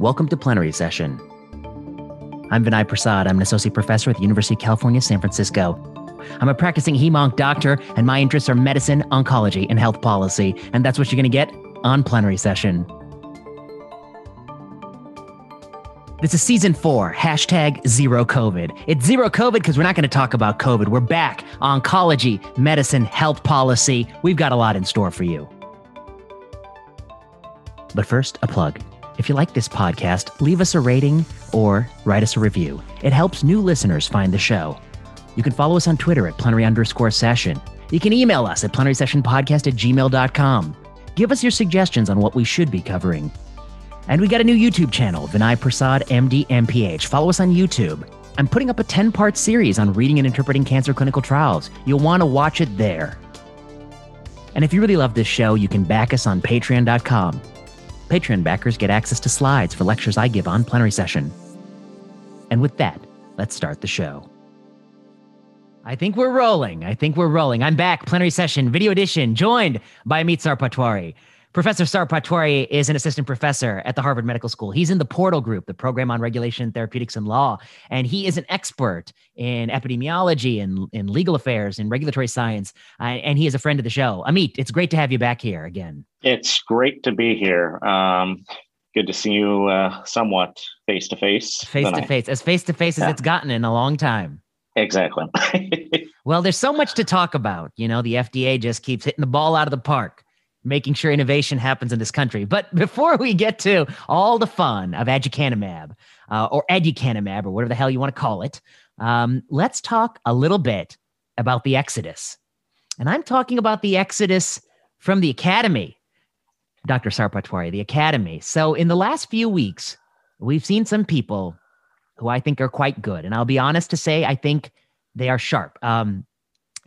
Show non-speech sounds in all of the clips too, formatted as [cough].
Welcome to Plenary Session. I'm Vinay Prasad. I'm an associate professor at the University of California, San Francisco. I'm a practicing hemonc doctor, and my interests are medicine, oncology, and health policy. And that's what you're going to get on Plenary Session. This is season four, hashtag zero COVID. It's zero COVID because we're not going to talk about COVID. We're back. Oncology, medicine, health policy. We've got a lot in store for you. But first, a plug. If you like this podcast, leave us a rating or write us a review. It helps new listeners find the show. You can follow us on Twitter at plenary underscore session. You can email us at plenary session podcast at gmail.com. Give us your suggestions on what we should be covering. And we got a new YouTube channel, Vinay Prasad MD MPH. Follow us on YouTube. I'm putting up a 10 part series on reading and interpreting cancer clinical trials. You'll want to watch it there. And if you really love this show, you can back us on patreon.com. Patreon backers get access to slides for lectures I give on plenary session. And with that, let's start the show. I think we're rolling. I think we're rolling. I'm back, plenary session, video edition, joined by Amit Sarpatwari. Professor Sarpatwari is an assistant professor at the Harvard Medical School. He's in the Portal Group, the program on regulation, therapeutics, and law. And he is an expert in epidemiology and in legal affairs and regulatory science. Uh, and he is a friend of the show. Amit, it's great to have you back here again. It's great to be here. Um, good to see you uh, somewhat face to face. Face to face, as face to face as it's gotten in a long time. Exactly. [laughs] well, there's so much to talk about. You know, the FDA just keeps hitting the ball out of the park making sure innovation happens in this country. But before we get to all the fun of aducanumab uh, or aducanumab or whatever the hell you want to call it, um, let's talk a little bit about the exodus. And I'm talking about the exodus from the academy, Dr. Sarpatwari, the academy. So in the last few weeks, we've seen some people who I think are quite good. And I'll be honest to say, I think they are sharp. Um,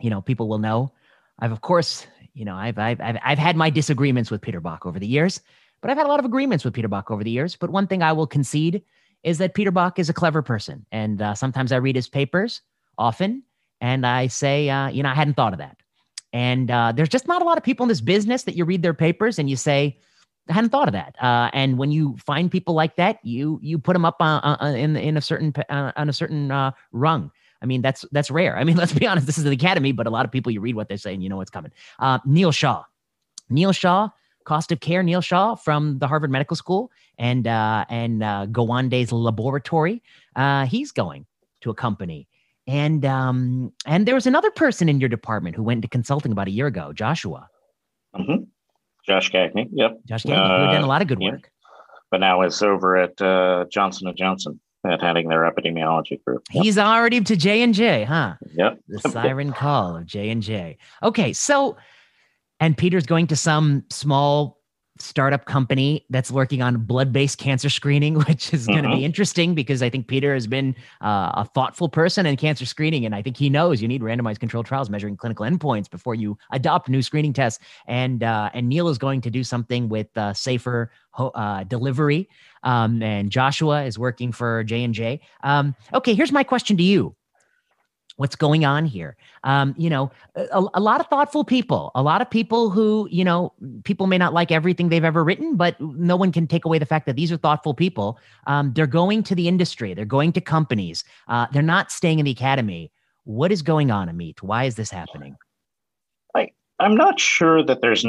you know, people will know. I've, of course, you know, I've, I've, I've, I've had my disagreements with Peter Bach over the years, but I've had a lot of agreements with Peter Bach over the years. But one thing I will concede is that Peter Bach is a clever person. And uh, sometimes I read his papers often and I say, uh, you know, I hadn't thought of that. And uh, there's just not a lot of people in this business that you read their papers and you say, I hadn't thought of that. Uh, and when you find people like that, you you put them up uh, uh, in in a certain on a certain rung. I mean, that's that's rare. I mean, [laughs] let's be honest. This is the academy, but a lot of people you read what they say and you know what's coming. Uh, Neel Shah, Neel Shah, cost of care. Neel Shah from the Harvard Medical School and uh, and uh, Gawande's laboratory. Uh, he's going to a company. And um, and there was another person in your department who went into consulting about a year ago, Joshua. Mm-hmm. Josh Gagne. Yep. Josh Gagne, who had done a lot of good work. But now is over at uh, Johnson and Johnson heading their epidemiology group. Yep. He's already to J and J, huh? Yep. The siren call of J and J. Okay, so and Peter's going to some small startup company that's working on blood-based cancer screening, [laughs] which is going to mm-hmm. be interesting because I think Peter has been uh, a thoughtful person in cancer screening, and I think he knows you need randomized controlled trials measuring clinical endpoints before you adopt new screening tests. And uh, and Neil is going to do something with uh, safer uh, delivery, um, and Joshua is working for J and J. Um, okay, here's my question to you what's going on here. Um, you know a, a, lot of thoughtful people a lot of people who you know people may not like everything they've ever written but no one can take away the fact that these are thoughtful people. Um, they're going to the industry they're going to companies uh, they're not staying in the academy. What is going on amit? Why is this happening? I, i'm not sure that there's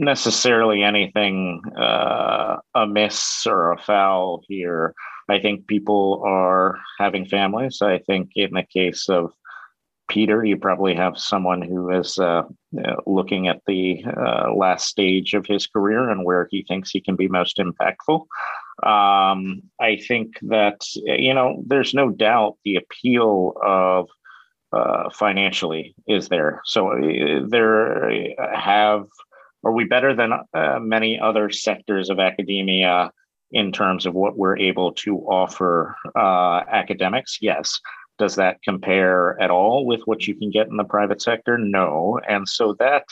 necessarily anything uh, amiss or afoul here. I think people are having families. I think in the case of Peter, you probably have someone who is uh, looking at the uh, last stage of his career and where he thinks he can be most impactful. Um, I think that, you know, there's no doubt the appeal of uh, financially is there. So uh, there have, are we better than uh, many other sectors of academia in terms of what we're able to offer uh, academics? Yes. Does that compare at all with what you can get in the private sector? No. And so that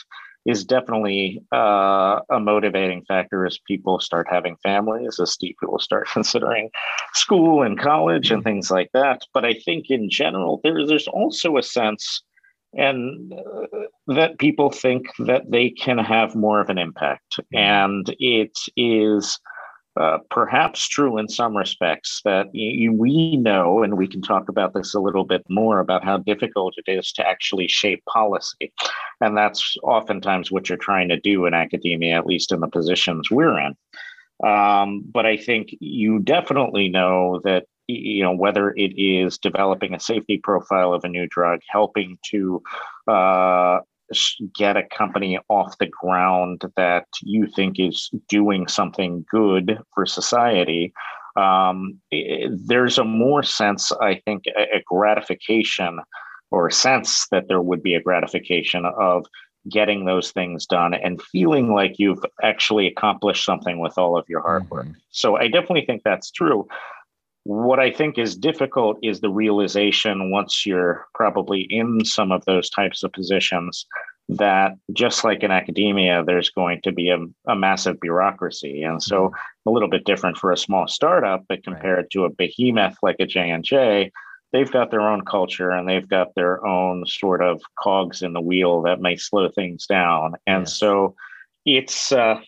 is definitely uh, a motivating factor as people start having families, as people start [laughs] considering school and college and things like that. But I think in general, there, there's also a sense and uh, that people think that they can have more of an impact. And it is uh, perhaps true in some respects that we know, and we can talk about this a little bit more about how difficult it is to actually shape policy. And that's oftentimes what you're trying to do in academia, at least in the positions we're in. Um, but I think you definitely know that you know whether it is developing a safety profile of a new drug, helping to uh, get a company off the ground that you think is doing something good for society, um, there's a more sense, I think, a, gratification or a sense that there would be a gratification of getting those things done and feeling like you've actually accomplished something with all of your hard work. Mm-hmm. So I definitely think that's true. What I think is difficult is the realization once you're probably in some of those types of positions that just like in academia, there's going to be a, a massive bureaucracy. And so mm-hmm. a little bit different for a small startup, but compared right. to a behemoth like a J&J, they've got their own culture and they've got their own sort of cogs in the wheel that may slow things down. And yes. so it's, uh,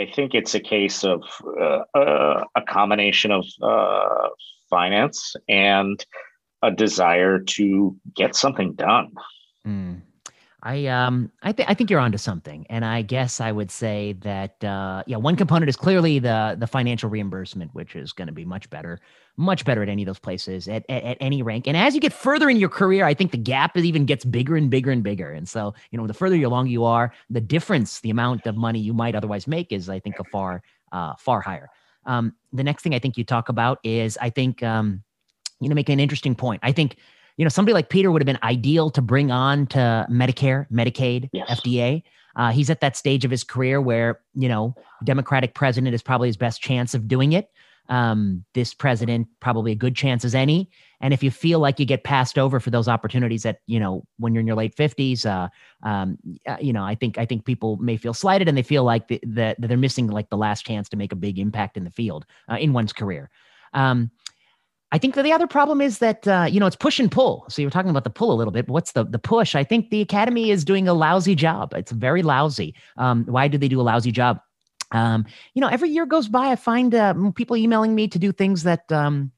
I think it's a case of uh, uh, a combination of uh, finance and a desire to get something done. Mm. I um I think I think you're onto something, and I guess I would say that uh, yeah, one component is clearly the the financial reimbursement, which is going to be much better, much better at any of those places at, at, at any rank. And as you get further in your career, I think the gap even gets bigger and bigger and bigger. And so you know, the further along you are, the difference, the amount of money you might otherwise make is, I think, a far uh, far higher. Um, the next thing I think you talk about is I think um, you know make an interesting point. I think you know, somebody like Peter would have been ideal to bring on to Medicare, Medicaid, yes. FDA. Uh, he's at that stage of his career where, you know, Democratic president is probably his best chance of doing it. Um, this president, probably a good chance as any. And if you feel like you get passed over for those opportunities that, you know, when you're in your late 50s, uh, um, uh, you know, I think I think people may feel slighted and they feel like the, the, that they're missing like the last chance to make a big impact in the field uh, in one's career. Um, I think the other problem is that uh, you know it's push and pull. So you were talking about the pull a little bit. But what's the the push? I think the academy is doing a lousy job. It's very lousy. Um, why do they do a lousy job? Um, you know, every year goes by, I find uh, people emailing me to do things that um,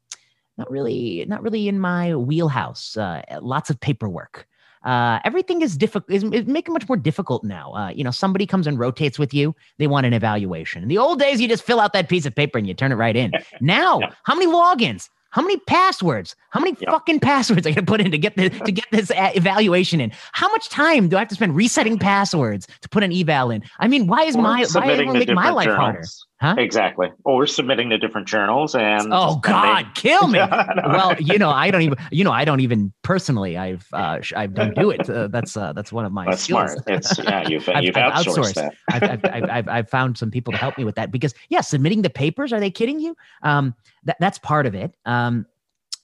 not really not really in my wheelhouse. Uh, lots of paperwork. Uh, everything is difficult is, is making much more difficult now. Uh, you know, somebody comes and rotates with you. They want an evaluation. In the old days, you just fill out that piece of paper and you turn it right in. [laughs] Now, how many logins? How many passwords? How many yep. fucking passwords I got to put in to get this to get this uh, evaluation in? How much time do I have to spend resetting passwords to put an eval in? I mean, why is my why make my life journals. harder? Huh? Exactly. Or submitting to different journals and oh god, kill me. [laughs] well, you know, I don't even. You know, I don't even personally. I've uh, I don't do it. Uh, that's uh, that's one of my. That's skills. smart. It's [laughs] yeah. You've I've, you've I've outsourced, outsourced, that. I've, I've, I've, I've, found some people to help me with that because yeah, submitting the papers. Are they kidding you? Um, that that's part of it. Um,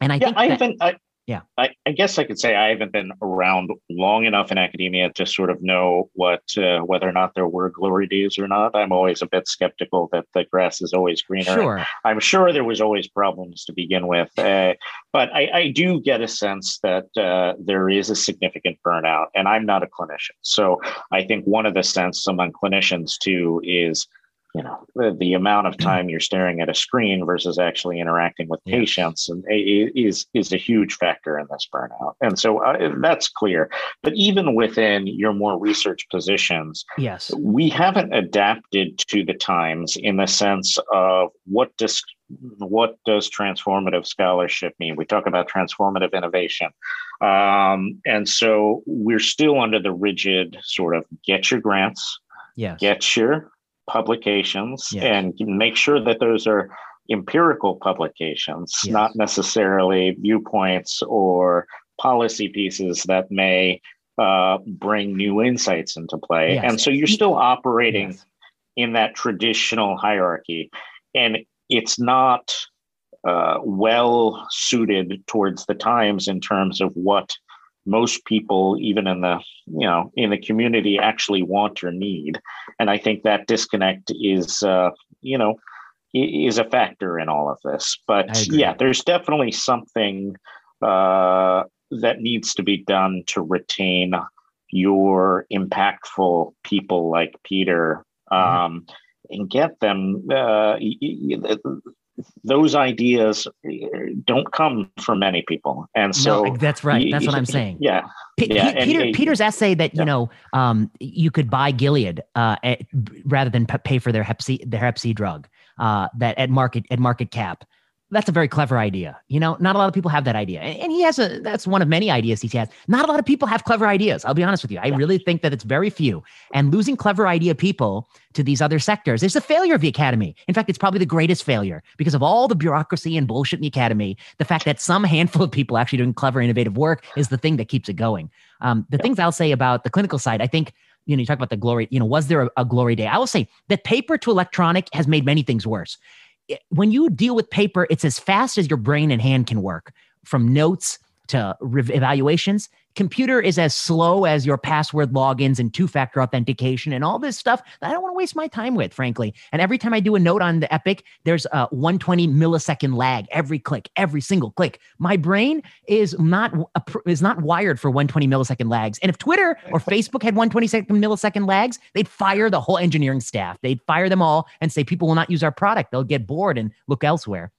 and I yeah, think I that, haven't. I, yeah, I, I, guess I could say I haven't been around long enough in academia to sort of know what uh, whether or not there were glory days or not. I'm always a bit skeptical that the grass is always greener. Sure. I'm sure there was always problems to begin with, uh, but I, I, do get a sense that uh, there is a significant burnout, and I'm not a clinician, so I think one of the sense among clinicians too is you know the, the amount of time you're staring at a screen versus actually interacting with patients and is is a huge factor in this burnout. And so uh, that's clear. But even within your more research positions yes. we haven't adapted to the times in the sense of what does what does transformative scholarship mean? We talk about transformative innovation. Um, and so we're still under the rigid sort of get your grants yes. get your publications yes. and make sure that those are empirical publications, yes. not necessarily viewpoints or policy pieces that may uh, bring new insights into play. Yes. And so you're still operating in that traditional hierarchy, and it's not uh, well suited towards the times in terms of what most people even in the you know in the community actually want or need. And i think that disconnect is uh, you know is a factor in all of this. But yeah there's definitely something uh, that needs to be done to retain your impactful people like peter mm-hmm. um, and get them, uh, those ideas don't come from many people, and so no, that's right. That's what I'm saying. Yeah, P- yeah. Peter and, Peter's essay that you know um, you could buy Gilead uh, at, rather than pay for their Hep C their Hep C drug uh, that at market at market cap that's a very clever idea. You know, not a lot of people have that idea. And he has a, that's one of many ideas he has. Not a lot of people have clever ideas. I'll be honest with you. I really think that it's very few. And losing clever idea people to these other sectors is a failure of the academy. In fact, it's probably the greatest failure because of all the bureaucracy and bullshit in the academy. The fact that some [laughs] handful of people actually doing clever, innovative work is the thing that keeps it going. Um, the yeah. things I'll say about the clinical side, I think you know, you talk about the glory, you know, was there a, a, glory day? I will say that paper to electronic has made many things worse when you deal with paper, it's as fast as your brain and hand can work from notes to re- evaluations computer is as slow as your password logins and two factor authentication and all this stuff that I don't want to waste my time with, frankly. And every time I do a note on the Epic, there's a 120 millisecond lag every click, every single click. My brain is not is not wired for 120 millisecond lags. And if Twitter or [laughs] Facebook had 120 second millisecond lags, they'd fire the whole engineering staff. They'd fire them all and say people will not use our product. They'll get bored and look elsewhere.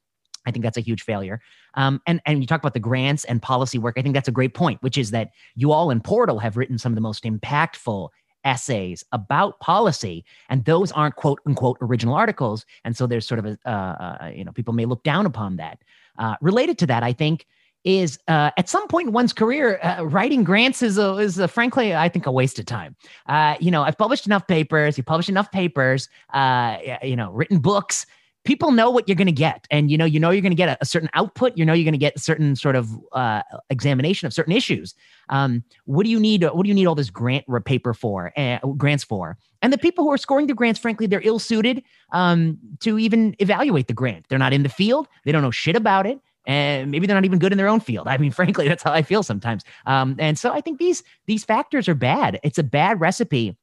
I think that's a huge failure. Um, and and you talk about the grants and policy work. I think that's a great point, which is that you all in Portal have written some of the most impactful essays about policy, and those aren't quote unquote original articles. And so there's sort of a uh, uh, you know people may look down upon that. Uh, related to that, I think is uh, at some point in one's career, uh, writing grants is a, is a, frankly, I think, a waste of time. Uh, you know, I've published enough papers. You publish enough papers. Uh, you know, written books people know what you're going to get and you know you know you're going to get a, a, certain output you know you're going to get a certain sort of uh, examination of certain issues. Um, what do you need what do you need all this grant paper for uh, grants for? And the people who are scoring the grants frankly they're ill suited um, to even evaluate the grant. They're not in the field they don't know shit about it and maybe they're not even good in their own field. I mean [laughs] frankly that's how i feel sometimes. Um, and so i think these these factors are bad. It's a bad recipe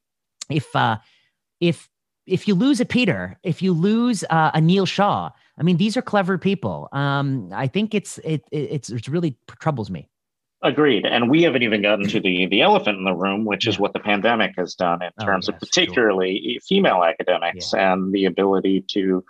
if uh, if if you lose a Peter, if you lose uh, a Neel Shah, I mean, these are clever people. Um, I think it's it, it's it's really troubles me. Agreed, and we haven't even gotten to the the elephant in the room, which is what the pandemic has done in oh, terms yes, of particularly sure. female academics yeah. and the ability to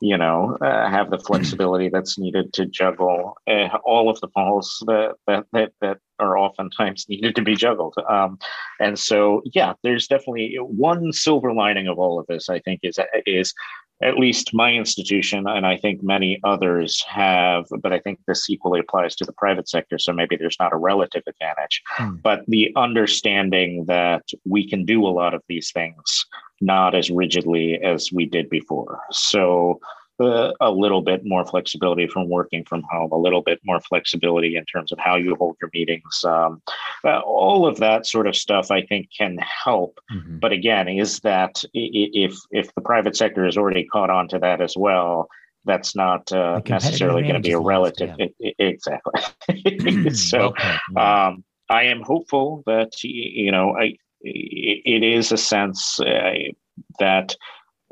you know, uh, have the flexibility that's needed to juggle uh, all of the balls that, that, that that are oftentimes [laughs] needed to be juggled. Um, and so, yeah, there's definitely one silver lining of all of this. I think is is at least my institution, and I think many others have, but I think this equally applies to the private sector. So maybe there's not a relative advantage, hmm. but the understanding that we can do a lot of these things not as rigidly as we did before. So uh, a little bit more flexibility from working from home, a little bit more flexibility in terms of how you hold your meetings. Um, uh, all of that sort of stuff, I think, can help. Mm-hmm. But again, is that if if the private sector has already caught on to that as well, that's not uh, necessarily going to be a relative. Lost, yeah. exactly. [clears throat] [laughs] so, um, I am hopeful that you know I, it is a sense uh, that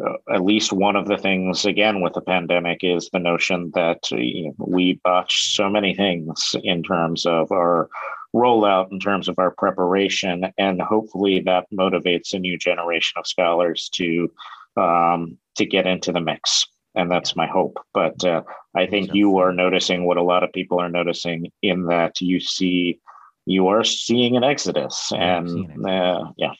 uh, at least one of the things again with the pandemic is the notion that you know, we botched so many things in terms of our rollout in terms of our preparation and hopefully that motivates a new generation of scholars to um, to get into the mix. And that's my hope. But uh, i think you are noticing what a lot of people are noticing in that you see you are seeing an exodus. And uh, yeah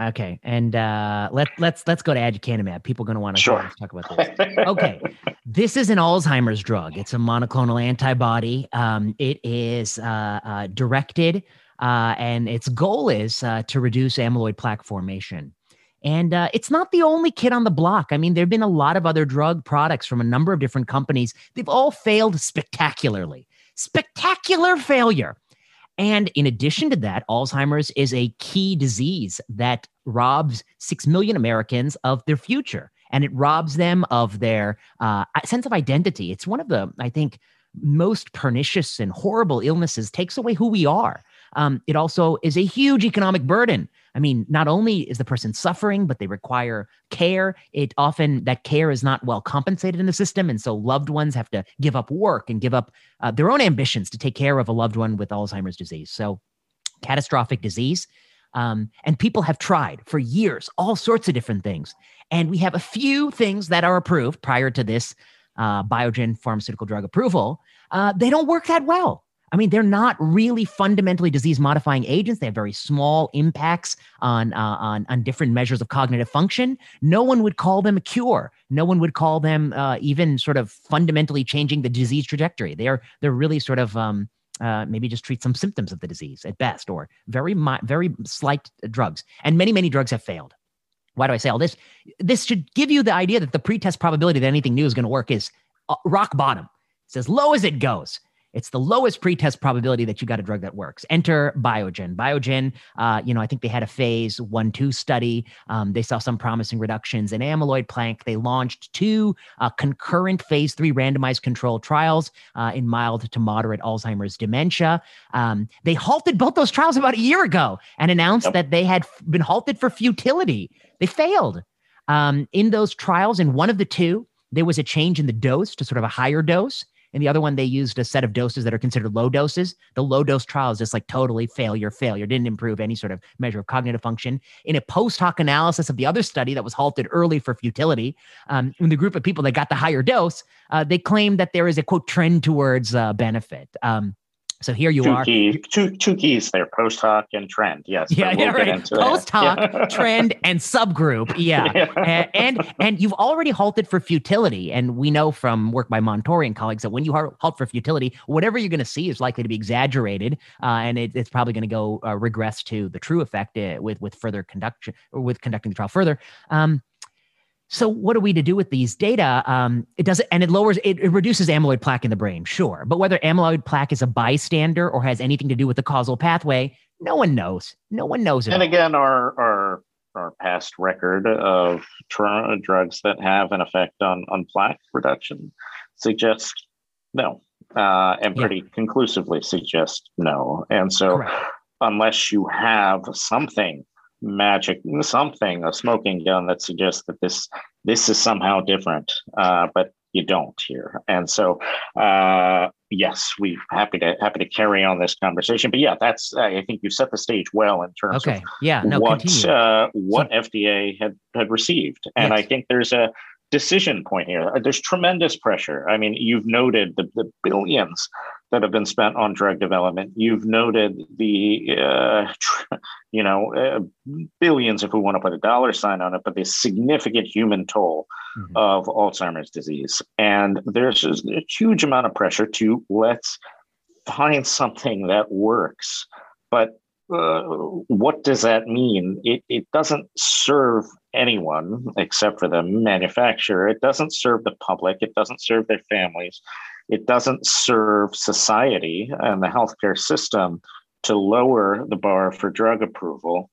Okay, and uh, let let's let's go to aducanumab. People are going to want to sure. talk about this. okay, [laughs] this is an Alzheimer's drug. It's a monoclonal antibody. Um, it is uh, uh, directed, uh, and its goal is uh, to reduce amyloid plaque formation. And uh, it's not the only kid on the block. I mean, there have been a lot of other drug products from a number of different companies. They've all failed spectacularly. Spectacular failure. And in addition to that, Alzheimer's is a key disease that robs 6 million Americans of their future and it robs them of their uh, sense of identity. It's one of the, I think, most pernicious and horrible illnesses, takes away who we are. Um, it also is a huge economic burden. I mean, not only is the person suffering, but they require care. It often that care is not well compensated in the system, and so loved ones have to give up work and give up uh, their own ambitions to take care of a loved one with Alzheimer's disease. So, catastrophic disease. Um, and people have tried for years all sorts of different things. And we have a few things that are approved prior to this uh, Biogen pharmaceutical drug approval. Uh, they don't work that well. I mean, they're not really fundamentally disease modifying agents. They have very small impacts on, uh, on, on different measures of cognitive function. No one would call them a cure. No one would call them uh, even sort of fundamentally changing the disease trajectory. They are they're really sort of um, uh, maybe just treat some symptoms of the disease at best, or very very slight drugs. And many many drugs have failed. Why do I say all this? This should give you the idea that the pretest probability that anything new is going to work is uh, rock bottom. It's as low as it goes. It's the lowest pretest probability that you got a drug that works. Enter Biogen. Biogen, uh, you know, I think they had a phase one, two study. Um, they saw some promising reductions in amyloid plaque. They launched two uh, concurrent phase three randomized controlled trials uh, in mild to moderate Alzheimer's dementia. Um, they halted both those trials about a year ago and announced yep. that they had been halted for futility. They failed. Um, in those trials, in one of the two, there was a change in the dose to sort of a higher dose. And the other one, they used a set of doses that are considered low doses. The low dose trial is just like totally failure, failure, didn't improve any sort of measure of cognitive function. In a post hoc analysis of the other study that was halted early for futility, um, in the group of people that got the higher dose, uh, they claimed that there is a quote trend towards uh, benefit. Um, so here you two are. Key, two two keys there: post hoc and trend. Yes. Yeah, we'll yeah, right. Post hoc, yeah. [laughs] trend, and subgroup. Yeah. yeah. And, and, and you've already halted for futility, and we know from work by Montori and colleagues that when you halt for futility, whatever you're going to see is likely to be exaggerated, uh, and it, it's probably going to go uh, regress to the true effect uh, with with further conduction or with conducting the trial further. Um, so what are we to do with these data? Um, it does and it lowers, it, it, reduces amyloid plaque in the brain, sure. But whether amyloid plaque is a bystander or has anything to do with the causal pathway, no one knows. No one knows. And again, our our our past record of drugs that have an effect on on plaque reduction suggests no, uh, and pretty yeah. conclusively suggest no. And so, Correct. unless you have something magic something a smoking gun that suggests that this this is somehow different uh, but you don't here and so uh, yes we happy to happy to carry on this conversation but yeah that's i think you set the stage well in terms okay. of yeah no, what uh, what so, fda had had received and yes. i think there's a decision point here. There's tremendous pressure. I mean, you've noted the, the billions that have been spent on drug development. You've noted the, uh, tr- [laughs] you know, uh, billions, if we want to put a dollar sign on it, but the significant human toll mm-hmm. of Alzheimer's disease. And there's a huge amount of pressure to let's find something that works. But uh, what does that mean? It, it doesn't serve anyone except for the manufacturer. It doesn't serve the public. It doesn't serve their families. It doesn't serve society and the healthcare system to lower the bar for drug approval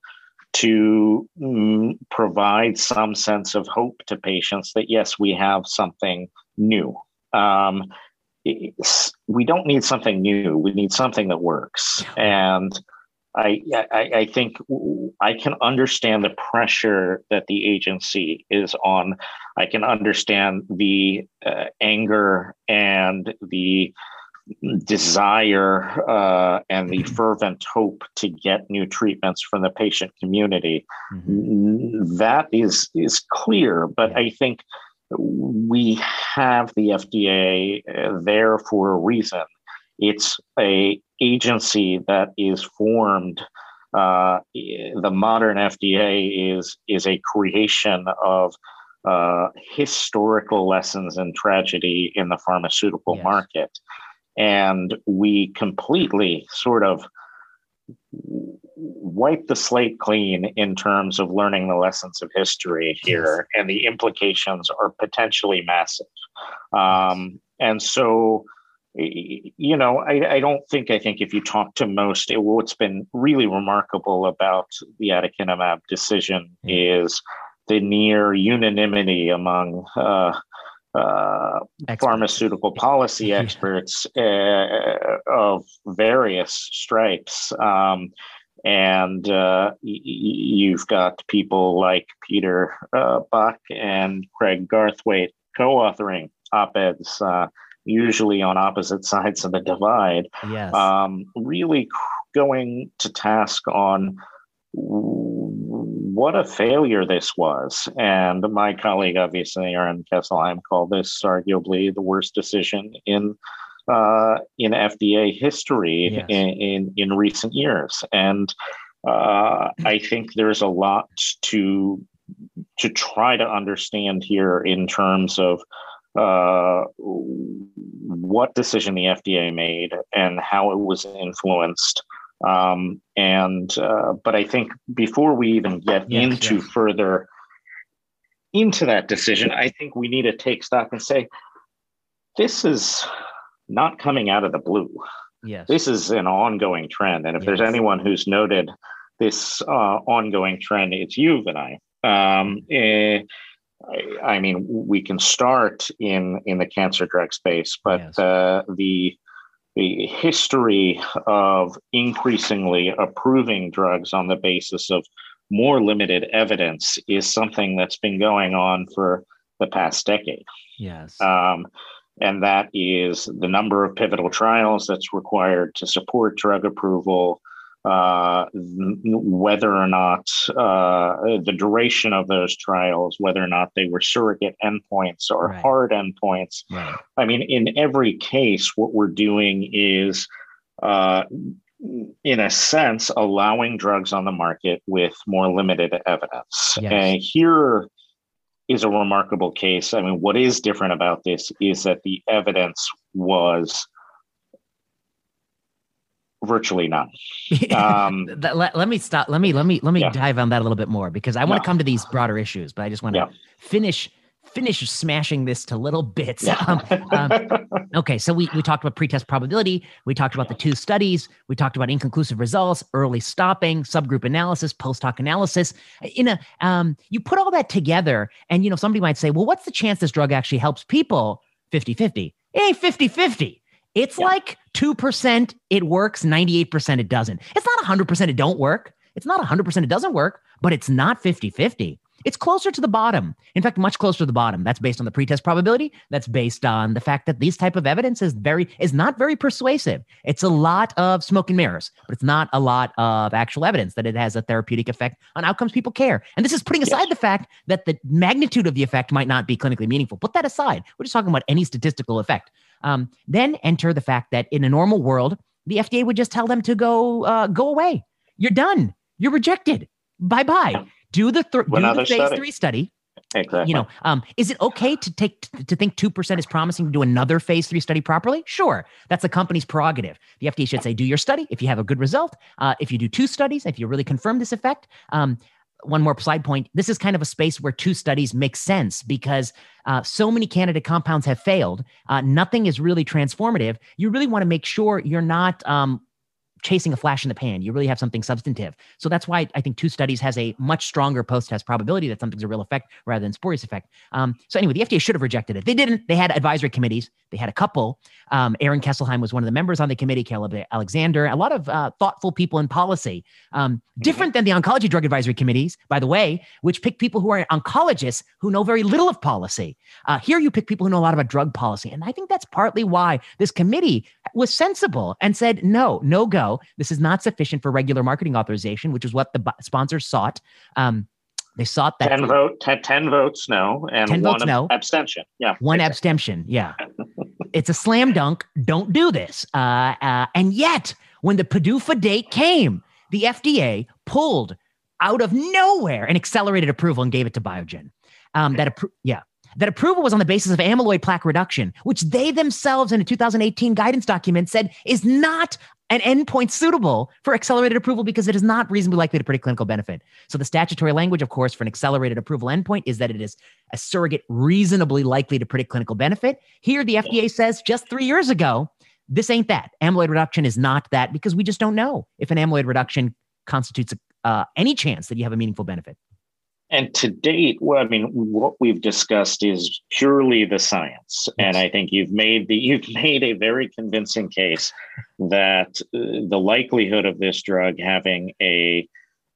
to mm, provide some sense of hope to patients that yes, we have something new. Um, we don't need something new. We need something that works. And I, I, I think I can understand the pressure that the agency is on. I can understand the uh, anger and the desire uh, and the fervent hope to get new treatments from the patient community. Mm-hmm. That is is clear, but I think we have the FDA uh, there for a reason. It's a agency that is formed. Uh, the modern FDA is is a creation of uh, historical lessons and tragedy in the pharmaceutical yes. market, and we completely sort of wipe the slate clean in terms of learning the lessons of history here, yes. and the implications are potentially massive. Um, and so you know, I, I, don't think, I think if you talk to most, it, what's been really remarkable about the aducanumab decision mm. is the near unanimity among uh, uh, pharmaceutical policy [laughs] experts uh, of various stripes. Um, and uh, y- you've got people like Peter uh, Bach and Craig Garthwaite co authoring op eds uh, usually on opposite [laughs] sides of the divide, yes. um, really going to task on what a failure this was. And my colleague, obviously, Aaron Kesselheim, called this arguably the worst decision in uh, in FDA history yes. in, in, in recent years. And uh, I think there's a lot to to try to understand here in terms of uh, what decision the FDA made and how it was influenced um, and uh, but I think before we even get yes, into yes. further into that decision, I think we need to take stock and say this is not coming out of the blue. Yes. This is an ongoing trend. And if yes. there's anyone who's noted this uh, ongoing trend, it's you, Vinay. Um, eh, I, I, mean, we can start in in the cancer drug space, but yes. uh, the the history of increasingly approving drugs on the basis of more limited evidence is something that's been going on for the past decade. Yes. Um, and that is the number of pivotal trials that's required to support drug approval, uh, whether or not uh, the duration of those trials, whether or not they were surrogate endpoints or right. hard endpoints. Right. I mean, in every case, what we're doing is, uh, in a sense, allowing drugs on the market with more limited evidence. Yes. And here is a remarkable case. I mean, what is different about this is that the evidence was virtually none. [laughs] Um, let, let, me stop. Let me let me let me yeah. dive on that a little bit more because I want to come to these broader issues, but I just want to yeah. finish finish smashing this to little bits. Yeah. Um, um, [laughs] okay, so we we talked about pretest probability. We talked about the two studies. We talked about inconclusive results, early stopping, subgroup analysis, post hoc analysis. In a um, you put all that together, and you know somebody might say, well, what's the chance this drug actually helps people? 50-50. It ain't 50-50. It's yeah. like 2% it works, 98% it doesn't. It's not 100% it don't work. It's not 100% it doesn't work, but it's not 50 50. It's closer to the bottom. In fact, much closer to the bottom. That's based on the pretest probability. That's based on the fact that these type of evidence is very is not very persuasive. It's a lot of smoke and mirrors, but it's not a lot of actual evidence that it has a therapeutic effect on outcomes people care. And this is putting aside yes. the fact that the magnitude of the effect might not be clinically meaningful. Put that aside. We're just talking about any statistical effect. Um, then enter the fact that in a normal world, the FDA would just tell them to go uh, go away. You're done. You're rejected. Bye bye. Do the th- do the phase study. three study. Exactly. You know, um, is it okay to take to think two percent is promising to do another phase three study properly? Sure, that's the company's prerogative. The FDA should say, do your study. If you have a good result, uh, if you do two studies, if you really confirm this effect, um, one more side point this is kind of a space where two studies make sense because uh, so many candidate compounds have failed uh, nothing is really transformative you really want to make sure you're not um, chasing a flash in the pan. You really have something substantive. So that's why I think two studies has a much stronger post-test probability that something's a real effect rather than spurious effect. Um, so anyway, the FDA should have rejected it. They didn't. They had advisory committees. They had a couple. Um, Aaron Kesselheim was one of the members on the committee. Caleb Alexander, a lot of uh, thoughtful people in policy. Um, mm-hmm. different than the oncology drug advisory committees, by the way, which pick people who are oncologists who know very little of policy. Uh, here you pick people who know a lot about drug policy, and I think that's partly why this committee was sensible and said no, no go this is not sufficient for regular marketing authorization, which is what the sponsors sought. Um, they sought that 10 vote 10, 10 votes no and 10 one votes no. abstention. Yeah. One exactly. abstention. Yeah. [laughs] it's a slam dunk. Don't do this. Uh, uh, and yet, when the PDUFA date came, the FDA pulled out of nowhere an accelerated approval and gave it to Biogen. Um, that appro- yeah, that approval was on the basis of amyloid plaque reduction, which they themselves in a 2018 guidance document said is not an endpoint suitable for accelerated approval because it is not reasonably likely to predict clinical benefit. So the statutory language, of course, for an accelerated approval endpoint is that it is a surrogate reasonably likely to predict clinical benefit. Here, the FDA says just three years ago, this ain't that. Amyloid reduction is not that because we just don't know if an amyloid reduction constitutes uh, any chance that you have a meaningful benefit. And to date, well, I mean, what we've discussed is purely the science, yes. and I think you've made the [laughs] you've made a very convincing case that uh, the likelihood of this drug having a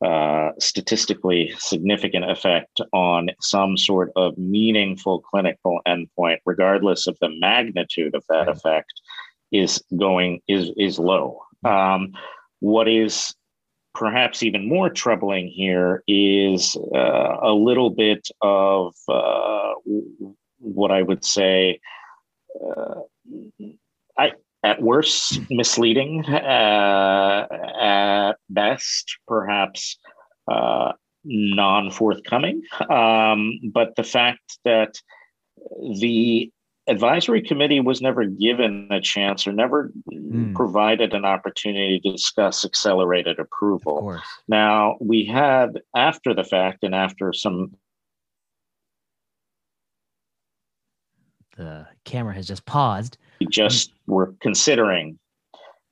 uh, statistically significant effect on some sort of meaningful clinical endpoint, regardless of the magnitude of that right. effect, is going is is low. Um, what is perhaps even more troubling here is uh, a little bit of uh, what I would say, uh, I, at worst, misleading, uh, at best, perhaps uh, non forthcoming. Um, but the fact that the advisory committee was never given a chance or never mm. provided an opportunity to discuss accelerated approval. Now, we had after the fact and after some. The camera has just paused. We just were considering.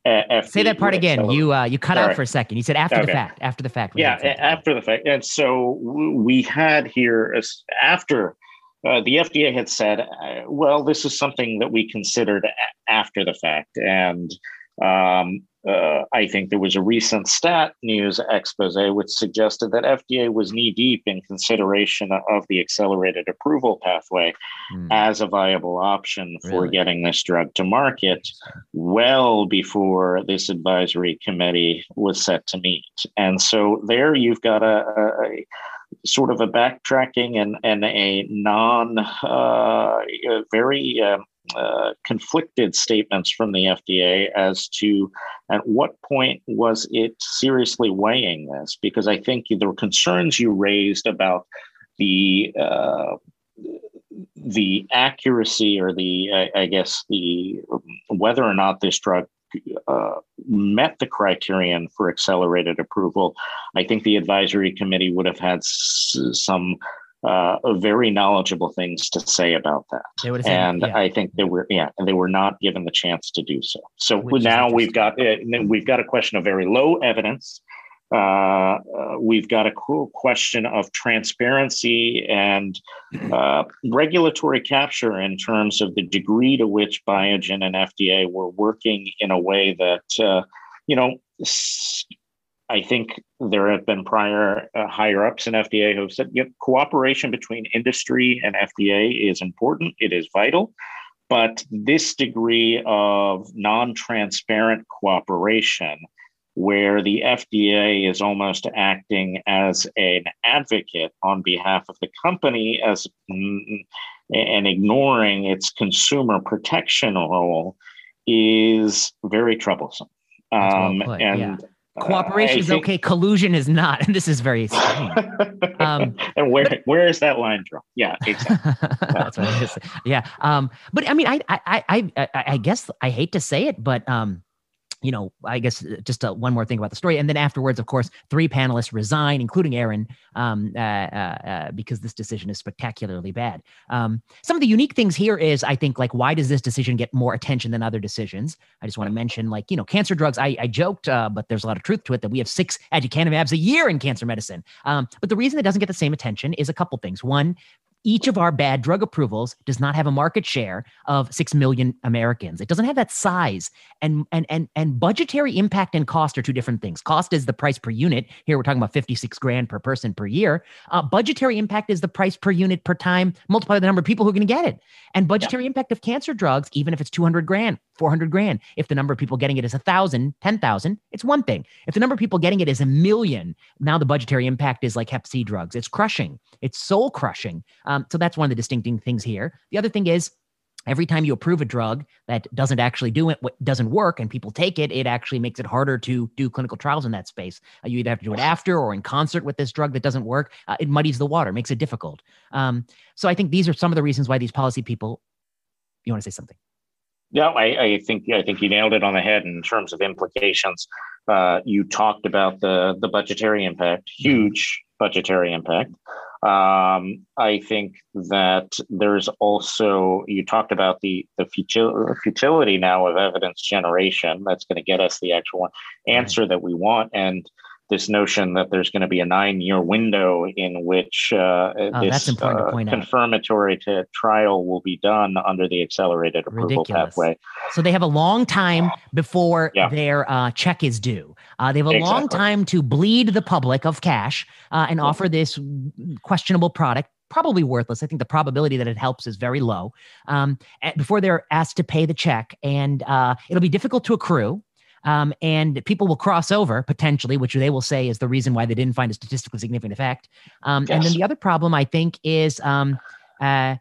Uh, Say that part again. You uh, you cut out for a second. You said after okay. the fact. After the fact. Yeah, after the fact. And so we had here after uh, the FDA had said, uh, well, this is something that we considered a- after the fact. And um, uh, I think there was a recent stat news expose which suggested that FDA was knee deep in consideration of the accelerated approval pathway mm. as a viable option for really? getting this drug to market well before this advisory committee was set to meet. And so there you've got a, a sort of a backtracking and, and a non uh, very uh, uh, conflicted statements from the FDA as to at what point was it seriously weighing this? Because I think the concerns you raised about the uh, the accuracy or the I, I guess the whether or not this drug uh, met the criterion for accelerated approval, I think the advisory committee would have had s- some uh, very knowledgeable things to say about that. and yeah. I think they were, yeah, and they were not given the chance to do so. So Which now we've got uh, we've got a question of very low evidence uh, we've got a cool question of transparency and uh, regulatory capture in terms of the degree to which Biogen and FDA were working in a way that, uh, you know, I think there have been prior uh, higher ups in FDA who have said know, cooperation between industry and FDA is important, it is vital. But this degree of non transparent cooperation where the FDA is almost acting as an advocate on behalf of the company as mm, and ignoring its consumer protection role is very troublesome. Um, well and yeah. Cooperation uh, is think, okay. Collusion is not, and [laughs] this is very. [laughs] Um, and where but, where is that line drawn? Yeah, exactly. [laughs] that's what it is. Yeah, um, but I mean, I, I I I I guess I hate to say it, but um, you know, I guess uh, just uh, one more thing about the story. And then afterwards, of course, three panelists resign, including Aaron, um, uh, uh, uh, because this decision is spectacularly bad. Um, some of the unique things here is, I think, like, why does this decision get more attention than other decisions? I just want to mention, like, you know, cancer drugs. I, I joked, uh, but there's a lot of truth to it that we have six aducanumabs a year in cancer medicine. Um, but the reason it doesn't get the same attention is a couple things. One, each of our bad drug approvals does not have a market share of 6 million Americans. It doesn't have that size. And and and and budgetary impact and cost are two different things. Cost is the price per unit. Here we're talking about 56 grand per person per year. Uh, budgetary impact is the price per unit per time multiplied by the number of people who are going to get it. And budgetary yeah. impact of cancer drugs, even if it's 200 grand, 400 grand. If the number of people getting it is a thousand, 10,000, it's one thing. If the number of people getting it is a million, now the budgetary impact is like Hep C drugs. It's crushing. It's soul crushing. Um, so that's one of the distincting things here. The other thing is every time you approve a drug that doesn't actually do it doesn't work and people take it it actually makes it harder to do clinical trials in that space uh, you either have to do it after or in concert with this drug that doesn't work uh, it muddies the water makes it difficult um, so i think these are some of the reasons why these policy people you want to say something yeah, I, I, think I think you nailed it on the head in terms of implications. Uh, you talked about the the budgetary impact, huge budgetary impact. Um, I think that there's also you talked about the the futility now of evidence generation. That's going to get us the actual answer that we want, and this notion that there's going to be a nine year window in which uh, oh, this uh, confirmatory to trial will be done under the accelerated approval Ridiculous. pathway. So they have a long time before yeah. their uh, check is due. Uh, they have a exactly. long time to bleed the public of cash uh, and offer this questionable product probably worthless. I think the probability that it helps is very low um, before they're asked to pay the check. And uh, it'll be difficult to accrue. Um, and people will cross over potentially, which they will say is the reason why they didn't find a statistically significant effect. Um, yes. And then the other problem, I think, is um, uh,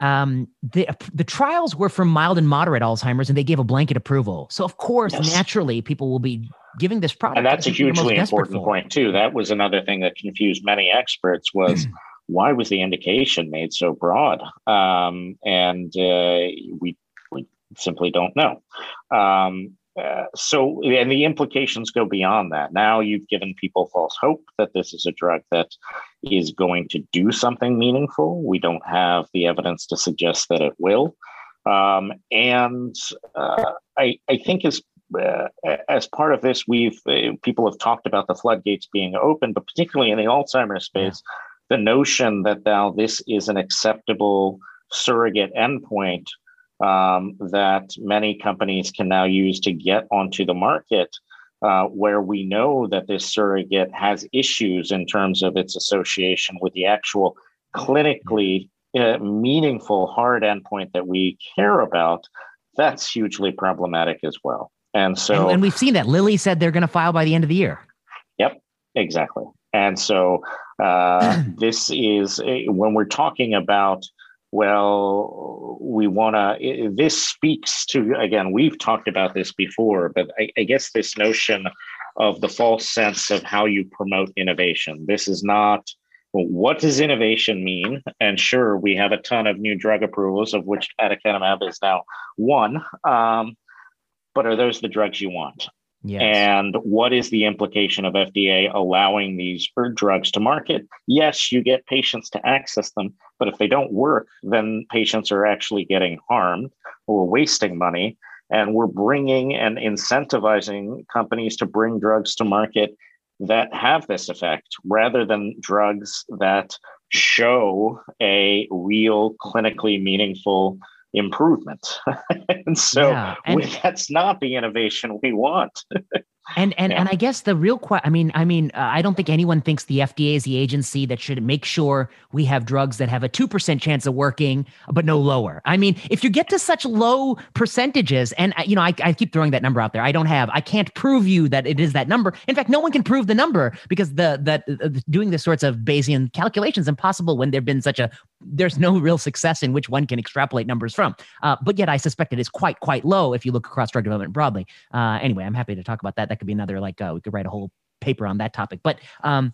um, the the trials were for mild and moderate Alzheimer's, and they gave a blanket approval. So of course, yes. naturally, people will be giving this product. And that's a hugely important point too. That was another thing that confused many experts was. why was the indication made so broad? Um, and uh, we we simply don't know. Um, uh, so, and the implications go beyond that. Now you've given people false hope that this is a drug that is going to do something meaningful. We don't have the evidence to suggest that it will. Um, and uh, I, I think as uh, as part of this, we've uh, people have talked about the floodgates being open, but particularly in the Alzheimer's space, yeah. the notion that now this is an acceptable surrogate endpoint um, that many companies can now use to get onto the market, uh, where we know that this surrogate has issues in terms of its association with the actual clinically uh, meaningful hard endpoint that we care about. That's hugely problematic as well. And so, and, and we've seen that Lilly said they're going to file by the end of the year. Yep, exactly. And so, uh, [clears throat] this is a, when we're talking about well, we want to, this speaks to, again, we've talked about this before, but I, I, guess this notion of the false sense of how you promote innovation. This is not, well, what does innovation mean? And sure, we have a ton of new drug approvals, of which aducanumab is now one. Um, but are those the drugs you want? Yes. And what is the implication of FDA allowing these drugs to market? Yes, you get patients to access them, but if they don't work, then patients are actually getting harmed or wasting money. And we're bringing and incentivizing companies to bring drugs to market that have this effect rather than drugs that show a real clinically meaningful improvement. [laughs] and so yeah, and we, [laughs] that's not the innovation we want. [laughs] and and yeah. and I guess the real question. I mean, I mean, uh, I don't think anyone thinks the FDA is the agency that should make sure we have drugs that have a two percent chance of working, but no lower. I mean, if you get to such low percentages, and uh, you know, I, I keep throwing that number out there. I don't have, I can't prove you that it is that number. In fact, no one can prove the number because the that uh, doing this sorts of Bayesian calculations impossible when there've been such a there's no real success in which one can extrapolate numbers from. Uh, but yet, I suspect it is quite quite low if you look across drug development broadly. Uh, anyway, I'm happy to talk about that. That could be another like uh, we could write a whole paper on that topic. But um,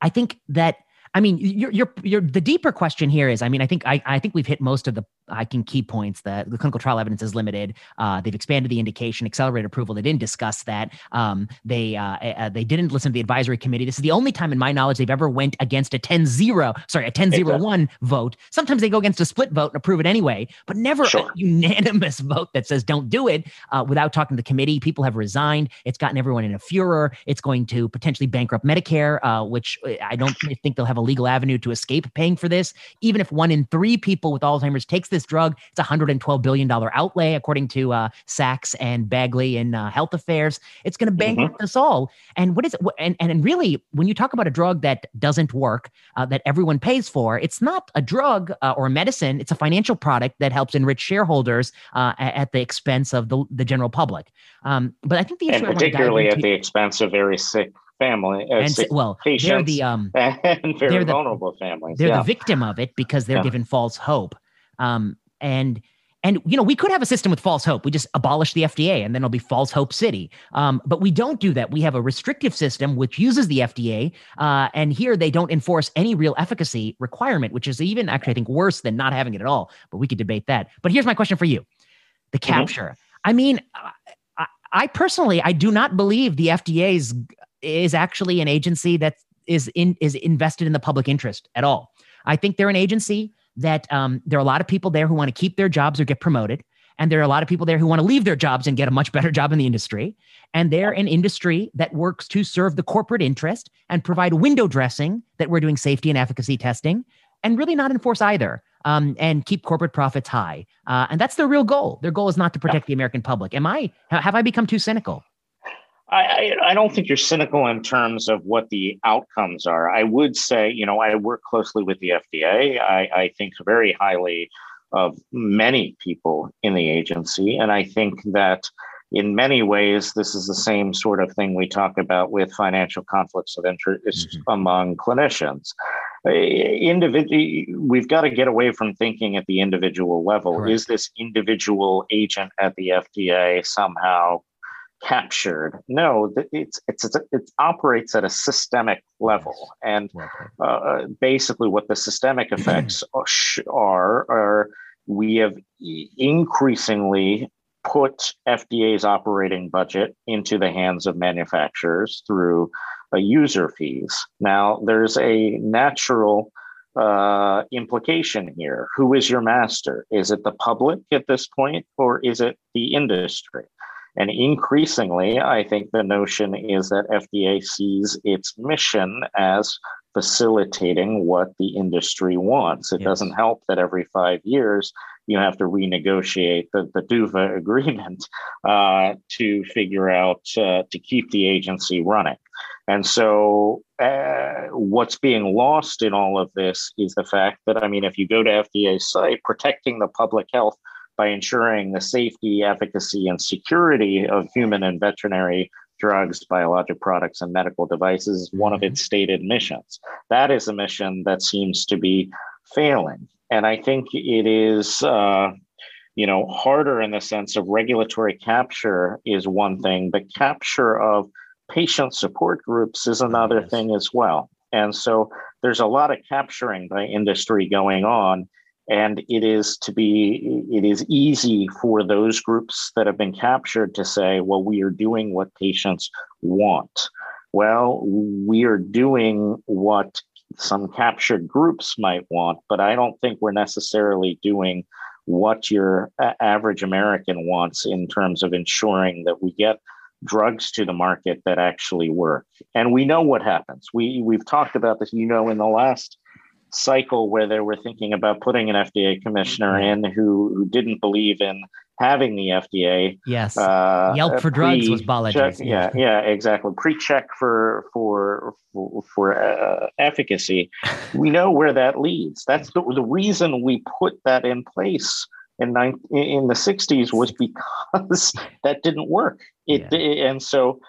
I think that I mean, the deeper question here is, I mean, I think, I, I think we've hit most of the, I can key points that the clinical trial evidence is limited. Uh, they've expanded the indication, accelerated approval. They didn't discuss that. Um, they, uh, uh, they didn't listen to the advisory committee. This is the only time in my knowledge they've ever went against a 10-0, sorry, a 10-0-1 vote. Sometimes they go against a split vote and approve it anyway, but never sure. a unanimous vote that says don't do it uh, without talking to the committee. People have resigned. It's gotten everyone in a furor. It's going to potentially bankrupt Medicare, uh, which uh, I don't think they'll have a legal avenue to escape paying for this. Even if one in three people with Alzheimer's takes this drug, it's a $112 billion outlay, according to uh, Sachs and Bagley in uh, Health Affairs. It's going to bankrupt mm-hmm. us all. And what is it? And, and really, when you talk about a drug that doesn't work, uh, that everyone pays for, it's not a drug uh, or a medicine. It's a financial product that helps enrich shareholders uh, at the expense of the, the general public. Um, but I think the issue and particularly at the expense of very sick family uh, and well they're the um [laughs] and very they're the, vulnerable families they're yeah. the victim of it because they're yeah. given false hope um and and you know we could have a system with false hope we just abolish the fda and then it'll be false hope city um, but we don't do that we have a restrictive system which uses the fda uh, and here they don't enforce any real efficacy requirement which is even actually i think worse than not having it at all but we could debate that but here's my question for you the mm-hmm. capture mm-hmm. i mean I, I personally i do not believe the FDA is is actually an agency that is in is invested in the public interest at all. I think they're an agency that um, there are a lot of people there who want to keep their jobs or get promoted. And there are a lot of people there who want to leave their jobs and get a much better job in the industry. And they're an industry that works to serve the corporate interest and provide window dressing that we're doing safety and efficacy testing and really not enforce either um, and keep corporate profits high. Uh, and that's their real goal. Their goal is not to protect the American public. Am I, have I become too cynical? I, I don't think you're cynical in terms of what the outcomes are. I would say, you know, I work closely with the FDA. I, I think very highly of many people in the agency. And I think that in many ways, this is the same sort of thing we talk about with financial conflicts of interest mm-hmm. among clinicians. Uh, we've got to get away from thinking at the individual level. Correct. Is this individual agent at the FDA somehow captured. No, it's it's, it's it operates at a systemic level, and uh, basically what the systemic [clears throat] effects are are we have increasingly put FDA's operating budget into the hands of manufacturers through uh, user fees. Now, there's a natural uh, implication here. Who is your master? Is it the public at this point, or is it the industry? And increasingly, I think the notion is that FDA sees its mission as facilitating what the industry wants. It yes. doesn't help that every five years you have to renegotiate the, the PDUFA [laughs] agreement uh, to figure out uh, to keep the agency running. And so, uh, what's being lost in all of this is the fact that, I mean, if you go to FDA's site, protecting the public health by ensuring the safety, efficacy, and security of human and veterinary drugs, biologic products, and medical devices one of mm-hmm. its stated missions. That is a mission that seems to be failing. And I think it is, uh, you know, harder in the sense of regulatory capture is one thing, but capture of patient support groups is another thing as well. And so there's a lot of capturing by industry going on and it is to be it is easy for those groups that have been captured to say well we are doing what patients want. Well we are doing what some captured groups might want but i don't think we're necessarily doing what your average american wants in terms of ensuring that we get drugs to the market that actually work. And we know what happens. We we've talked about this you know in the last cycle where they were thinking about putting an FDA commissioner in who, who didn't believe in having the FDA. Yes. Uh, Yelp for drugs was Balaji. Yeah, yeah, exactly. Pre-check for for for, for uh, efficacy. [laughs] we know where that leads. That's the, the reason we put that in place in nine, in the 60s was because [laughs] that didn't work. It yeah. and so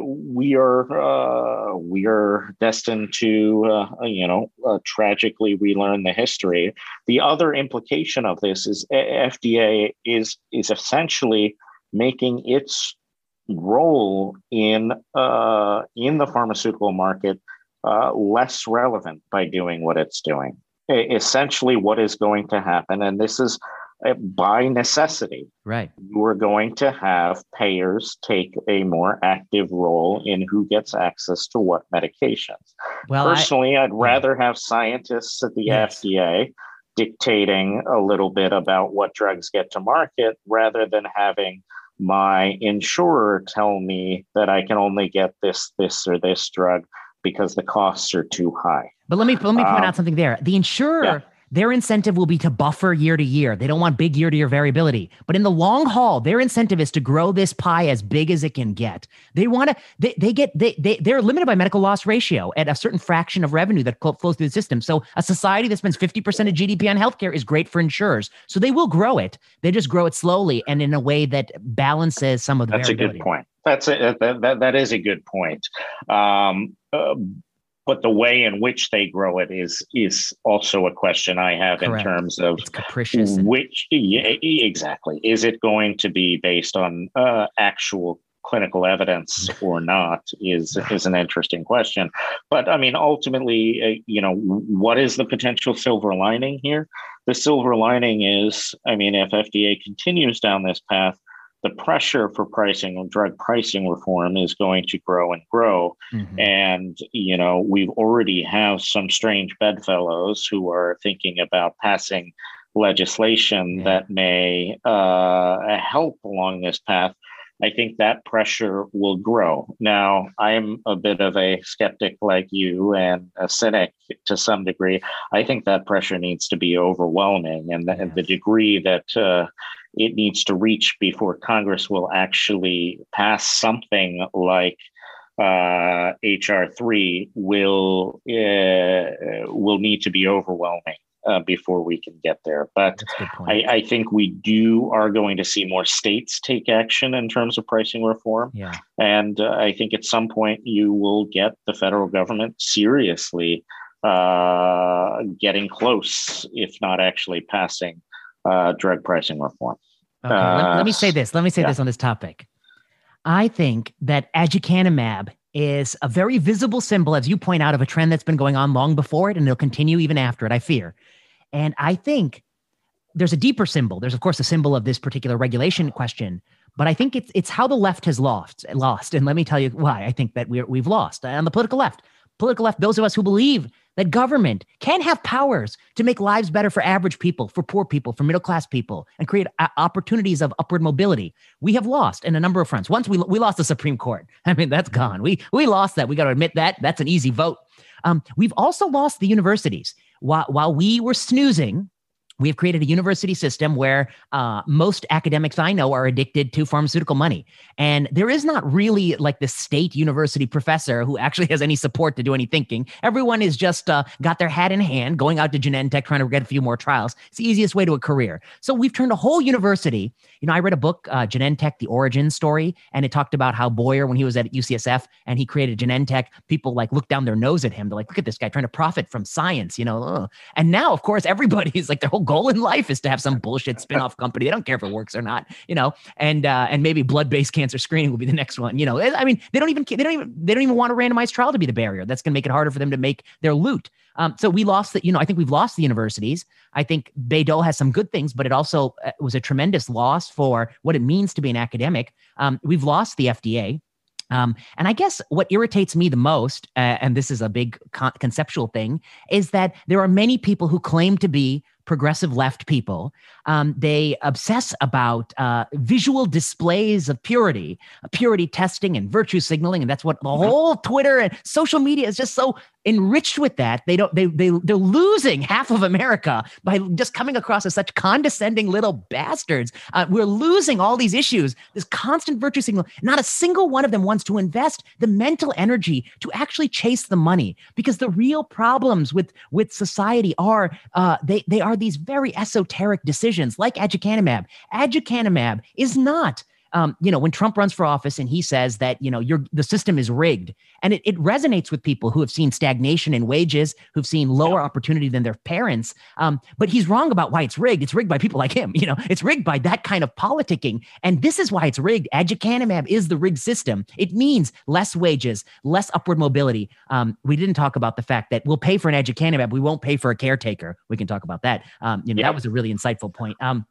we are uh, we are destined to uh, you know uh, tragically relearn the history. The other implication of this is FDA is is essentially making its role in uh, in the pharmaceutical market uh, less relevant by doing what it's doing. Essentially, what is going to happen, and this is uh, by necessity, right? You are going to have payers take a more active role in who gets access to what medications. Well, personally, I, would rather have scientists at the yes. FDA dictating a little bit about what drugs get to market rather than having my insurer tell me that I can only get this, this, or this drug because the costs are too high. But let me let me point um, out something there. The insurer. Yeah their incentive will be to buffer year to year. They don't want big year to year variability. But in the long haul, their incentive is to grow this pie as big as it can get. They want to, they, they get, they, they, they're limited by medical loss ratio at a certain fraction of revenue that flows through the system. So a society that spends 50% of GDP on healthcare is great for insurers. So they will grow it. They just grow it slowly and in a way that balances some of the That's a good point. That's a, that, that, that is a good point. Um, uh, but the way in which they grow it is is also a question I have Correct. in terms of it's capricious. Which yeah, exactly is it going to be based on uh, actual clinical evidence or not is is an interesting question. But I mean, ultimately, uh, you know, what is the potential silver lining here? The silver lining is, I mean, if FDA continues down this path, the pressure for pricing and drug pricing reform is going to grow and grow mm-hmm. and you know we've already have some strange bedfellows who are thinking about passing legislation yeah. that may uh, help along this path i think that pressure will grow now i'm a bit of a skeptic like you and a cynic to some degree i think that pressure needs to be overwhelming and the, yes. the degree that uh, it needs to reach before Congress will actually pass something like uh, HR three will uh, will need to be overwhelming. uh, before we can get there. But I, I, think we do are going to see more states take action in terms of pricing reform. Yeah. And uh, I think at some point you will get the federal government seriously uh, getting close, if not actually passing uh, drug pricing reform. Okay, let, let, me say this. Let me say yeah. this on this topic. I think that aducanumab is a very visible symbol, as you point out, of a trend that's been going on long before it, and it'll continue even after it, I fear. And I think there's a deeper symbol. There's, of course, a symbol of this particular regulation question, but I think it's it's how the left has lost. Lost, and let me tell you why I think that we're, we've lost on the political left. Political left, those of us who believe that government can have powers to make lives better for average people, for poor people, for middle class people, and create opportunities of upward mobility. We have lost in a number of fronts. Once we, we lost the Supreme Court. [laughs] I mean, that's gone. We, we lost that. We got to admit that. That's an easy vote. Um, we've also lost the universities. While, while we were snoozing, we have created a university system where uh, most academics I know are addicted to pharmaceutical money. And there is not really like the state university professor who actually has any support to do any thinking. Everyone is just uh, got their hat in hand, going out to Genentech, trying to get a few more trials. It's the easiest way to a career. So we've turned a whole university. You know, I read a book, uh, Genentech, The Origin Story, and it talked about how Boyer, when he was at UCSF and he created Genentech, people like looked down their nose at him. They're like, look at this guy trying to profit from science, you know. Ugh. And now, of course, [laughs] everybody's like, their whole goal in life is to have some bullshit [laughs] spin-off company. They don't care if it works or not, you know. And uh, and maybe blood-based cancer screening will be the next one. You know, I mean, they don't even they don't even they don't even want a randomized trial to be the barrier. That's going to make it harder for them to make their loot. Um, so we lost the, you know, I think we've lost the universities. I think Bayh-Dole has some good things, but it also uh, was a tremendous loss for what it means to be an academic. Um, we've lost the FDA. Um, and I guess what irritates me the most, uh, and this is a big con- conceptual thing, is that there are many people who claim to be progressive left people. Um, they obsess about uh, visual displays of purity, purity testing and virtue signaling, and that's what the whole Twitter and social media is just so enriched with that. They don't. They they they're losing half of America by just coming across as such condescending little bastards. Uh, we're losing all these issues. This constant virtue signal. Not a single one of them wants to invest the mental energy to actually chase the money because the real problems with with society are uh, they they are these very esoteric decisions like aducanumab. Aducanumab is not um, you know, when Trump runs for office and he says that, you know, you're, the system is rigged and it, it resonates with people who have seen stagnation in wages, who've seen lower opportunity than their parents. Um, but he's wrong about why it's rigged. It's rigged by people like him. [laughs] You know, it's rigged by that kind of politicking. And this is why it's rigged. Aducanumab is the rigged system. It means less wages, less upward mobility. Um, we didn't talk about the fact that we'll pay for an aducanumab. We won't pay for a caretaker. We can talk about that. Um, you know, yeah. that was a really insightful point. Um,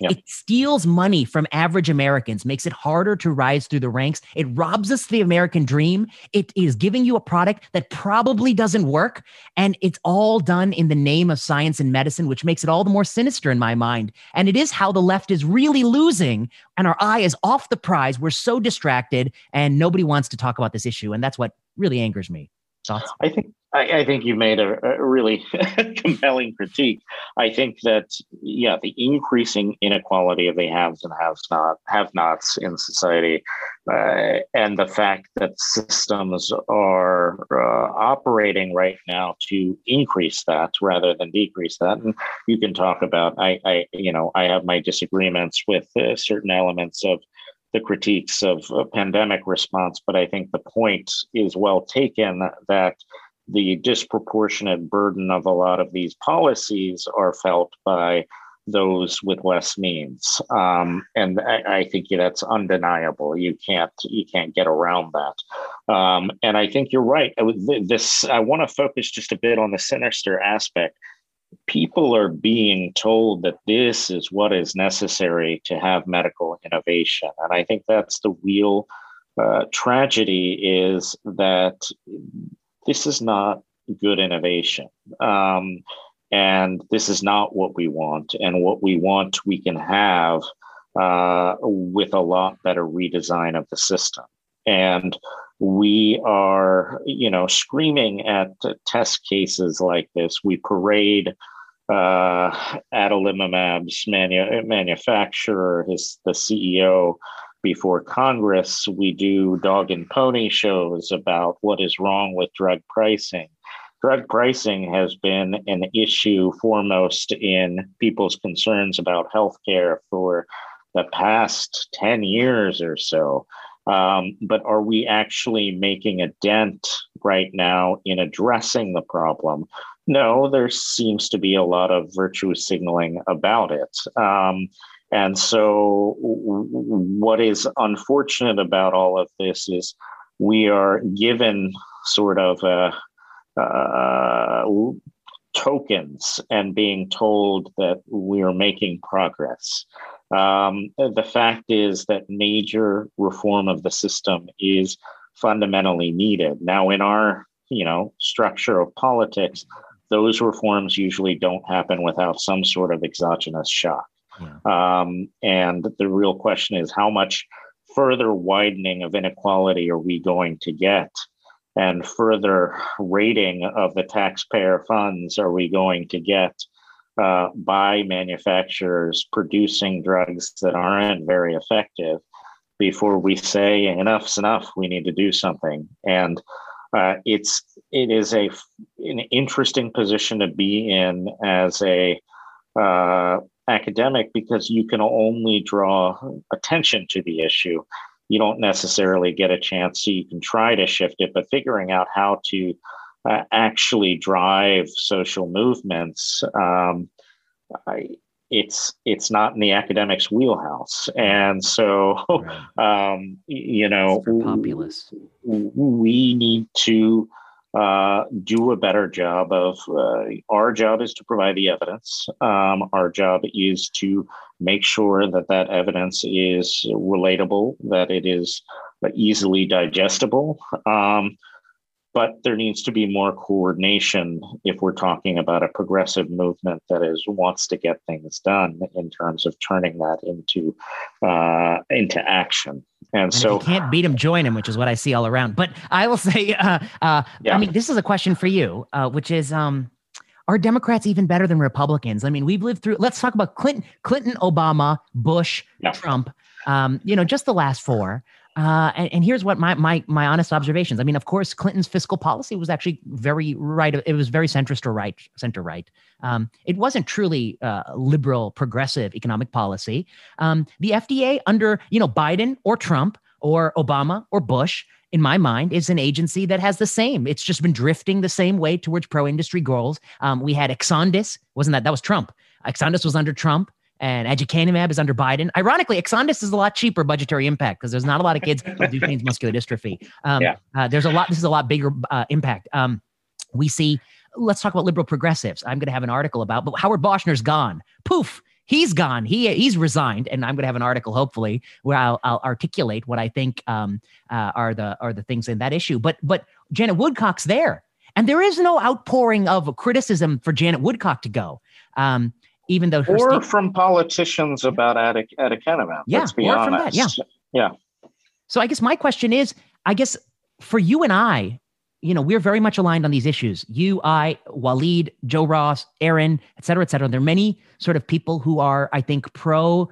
Yep. It steals money from average Americans, makes it harder to rise through the ranks. It robs us the American dream. It is giving you a product that probably doesn't work. And it's all done in the name of science and medicine, which makes it all the more sinister in my mind. And it is how the left is really losing. And our eye is off the prize. We're so distracted, and nobody wants to talk about this issue. And that's what really angers me. Thoughts? I think I, I, think you made a, a really [laughs] compelling critique. I think that yeah, the increasing inequality of the haves and haves not have nots in society, uh, and the fact that systems are uh, operating right now to increase that rather than decrease that. And you can talk about I, I you know I have my disagreements with uh, certain elements of the critiques of pandemic response, but I think the point is well taken that the disproportionate burden of a lot of these policies are felt by those with less means, um, and I, I, think that's undeniable. You can't you can't get around that. Um, and I think you're right. This I want to focus just a bit on the sinister aspect. People are being told that this is what is necessary to have medical innovation, and I think that's the real uh, tragedy. Is that this is not good innovation. Um, and this is not what we want. And what we want, we can have uh, with a lot better redesign of the system. And we are, you know, screaming at test cases like this. We parade uh, adalimumab's manu- manufacturer, his the CEO, before Congress, we do dog and pony shows about what is wrong with drug pricing. drug pricing has been an issue foremost in people's concerns about healthcare for the past 10 years or so. Um, but are we actually making a dent right now in addressing the problem? No, there seems to be a lot of virtue signaling about it. Um, and so, what is unfortunate about all of this is we are given sort of a, uh, tokens and being told that we are making progress. Um, the fact is that major reform of the system is fundamentally needed. Now, in our you know structure of politics, those reforms usually don't happen without some sort of exogenous shock. Yeah. Um, and the real question is how much further widening of inequality are we going to get? And further rating of the taxpayer funds are we going to get uh, by manufacturers producing drugs that aren't very effective before we say enough's enough, we need to do something. And uh, it's it is a an interesting position to be in as a uh, academic because you can only draw attention to the issue. You don't necessarily get a chance, so you can try to shift it, but figuring out how to uh, actually drive social movements, um, I, it's it's not in the academics' wheelhouse, and so right. [laughs] um, you know, populace. We need to uh, do a better job of. Uh, our job is to provide the evidence. Um, our job is to make sure that that evidence is relatable, that it is easily digestible. Um, but there needs to be more coordination if we're talking about a progressive movement that is wants to get things done in terms of turning that into uh, into action. And, and so you can't beat them, join them, which is what I see all around. But I will [laughs] say, uh, uh, yeah. I mean, this is a question for you, uh, which is. Um, are Democrats even better than Republicans? I mean, we've lived through. Let's talk about Clinton, Clinton, Obama, Bush. Trump. Um, you know, just the last four. Uh, and, and, here's what my, my my honest observations. I mean, of course, Clinton's fiscal policy was actually very right. It was very centrist or right, center right. Um, it wasn't truly uh, liberal, progressive economic policy. Um, the FDA under you know Biden or Trump or Obama or Bush, in my mind, is an agency that has the same. It's just been drifting the same way towards pro-industry goals. Um, we had Exondys, wasn't that? That was Trump. Exondys was under Trump and aducanumab is under Biden. Ironically, Exondys is a lot cheaper budgetary impact because there's not a lot of kids with [laughs] Duchenne's muscular dystrophy. Um, yeah. Uh, there's a lot. This is a lot bigger uh, impact. Um, we see. Let's talk about liberal progressives. I'm going to have an article about, but Howard Boschner's gone. Poof. He's gone. He he's resigned, and I'm going to have an article hopefully where I'll, I'll articulate what I think um, uh, are the are the things in that issue. But but Janet Woodcock's there, and there is no outpouring of criticism for Janet Woodcock to go. Um, even though or state- from politicians about adic- aducanumab. Yeah, let's be or honest. From that, yeah, yeah. So I guess my question is, I guess for you and I, you know, we're very much aligned on these issues. You, I, Walid, Joe Ross, Aaron, et cetera, et cetera. There are many sort of people who are, I think, pro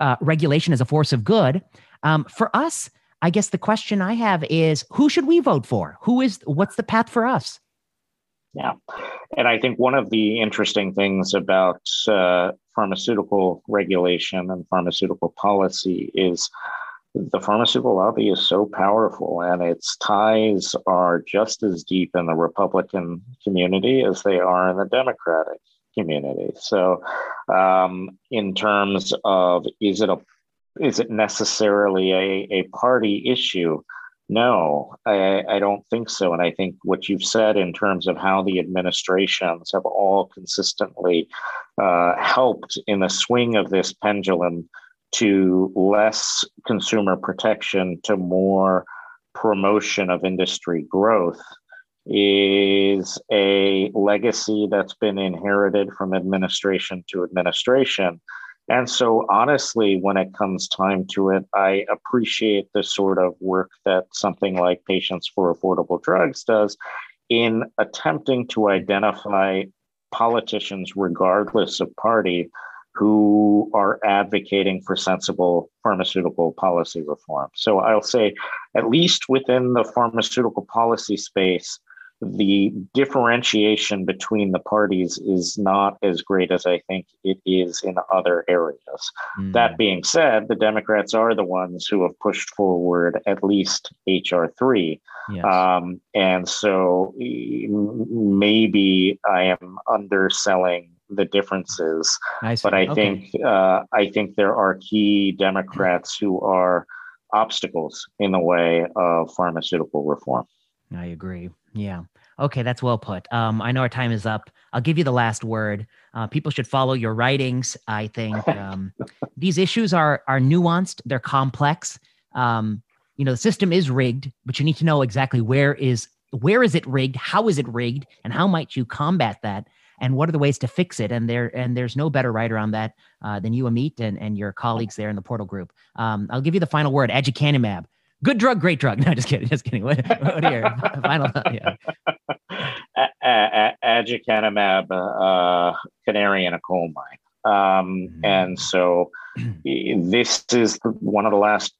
uh, regulation as a force of good. Um, for us, I guess the question I have is, who should we vote for? Who is? What's the path for us? Yeah. And I think one of the interesting things about uh, pharmaceutical regulation and pharmaceutical policy is the pharmaceutical lobby is so powerful and its ties are just as deep in the Republican community as they are in the Democratic community. So, um, in terms of is it a is it necessarily a, a party issue? No, I, I, don't think so. And I think what you've said in terms of how the administrations have all consistently uh, helped in the swing of this pendulum to less consumer protection to more promotion of industry growth is a legacy that's been inherited from administration to administration and so, honestly, when it comes time to it, I appreciate the sort of work that something like Patients for Affordable Drugs does in attempting to identify politicians, regardless of party, who are advocating for sensible pharmaceutical policy reform. So, I'll say, at least within the pharmaceutical policy space, the differentiation between the parties is not as great as I think it is in other areas. Mm. That being said, the Democrats are the ones who have pushed forward at least HR three, yes. um, and so maybe I am underselling the differences. I but I okay. think uh, I think there are key Democrats who are obstacles in the way of pharmaceutical reform. I agree. Yeah. Okay, that's well put. Um, I know our time is up. I'll give you the last word. Uh, people should follow your writings. I think [laughs] um, these issues are are nuanced. They're complex. Um, you know, the system is rigged, but you need to know exactly where is where is it rigged, how is it rigged, and how might you combat that, and what are the ways to fix it. And there and there's no better writer on that uh, than you, Amit, and and your colleagues there in the Portal Group. Um, I'll give you the final word. Aducanumab Good drug, great drug. [laughs] No, just kidding. Just kidding. What, what are your [laughs] final? Yeah. Aducanumab, uh, canary in a coal mine. Um, mm-hmm. And so [clears throat] this is one of the last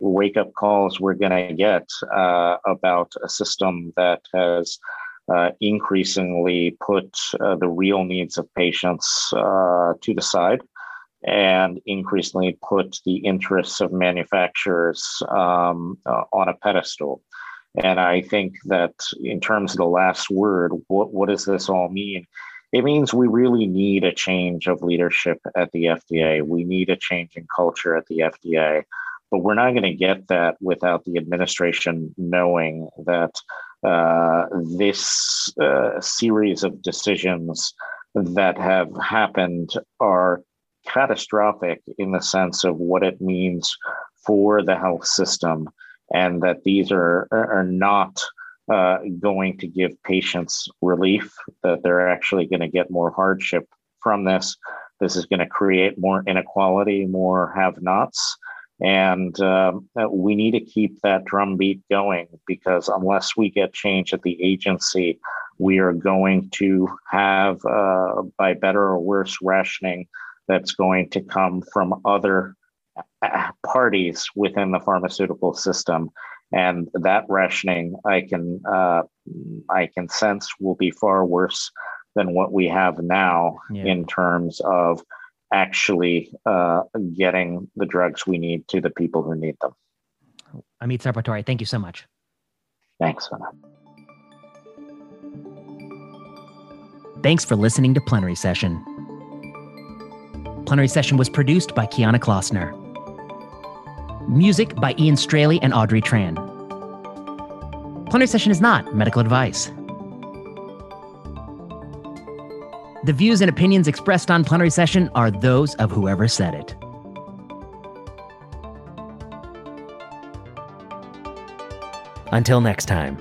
wake up calls we're going to get uh, about a system that has uh, increasingly put uh, the real needs of patients uh, to the side and increasingly put the interests of manufacturers um, uh, on a pedestal. And I think that in terms of the last word, what, what does this all mean? It means we really need a change of leadership at the FDA. We need a change in culture at the FDA. But we're not going to get that without the administration knowing that uh, this uh, series of decisions that have happened are catastrophic in the sense of what it means for the health system, and that these are are not uh, going to give patients relief. That they're actually going to get more hardship from this. This is going to create more inequality, more have-nots, and um, we need to keep that drumbeat going because unless we get change at the agency, we are going to have, uh, by better or worse rationing, that's going to come from other uh, parties within the pharmaceutical system and that rationing i can uh, i can sense will be far worse than what we have now yeah. in terms of actually uh, getting the drugs we need to the people who need them Amit Sarpatwari thank you so much thanks Anna. thanks for listening to plenary session Plenary Session was produced by Kiana Klossner. Music by Ian Straley and Audrey Tran. Plenary Session is not medical advice. The views and opinions expressed on Plenary Session are those of whoever said it. Until next time.